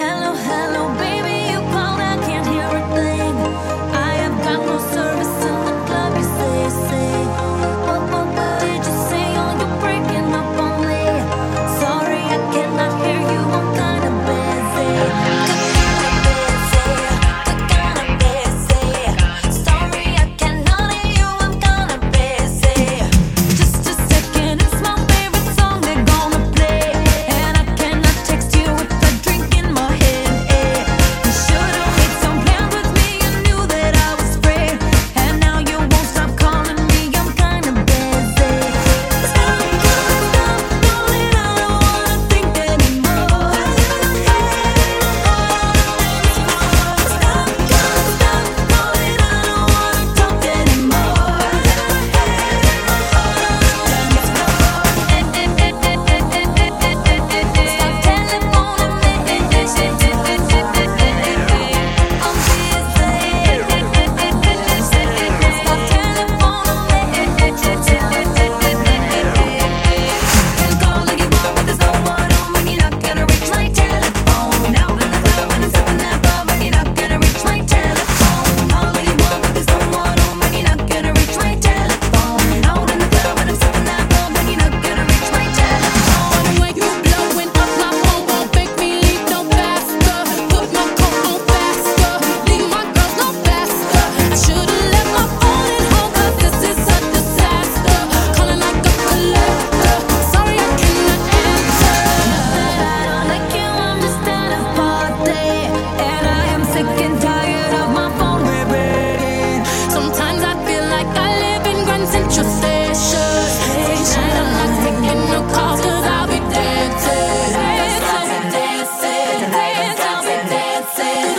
Hello,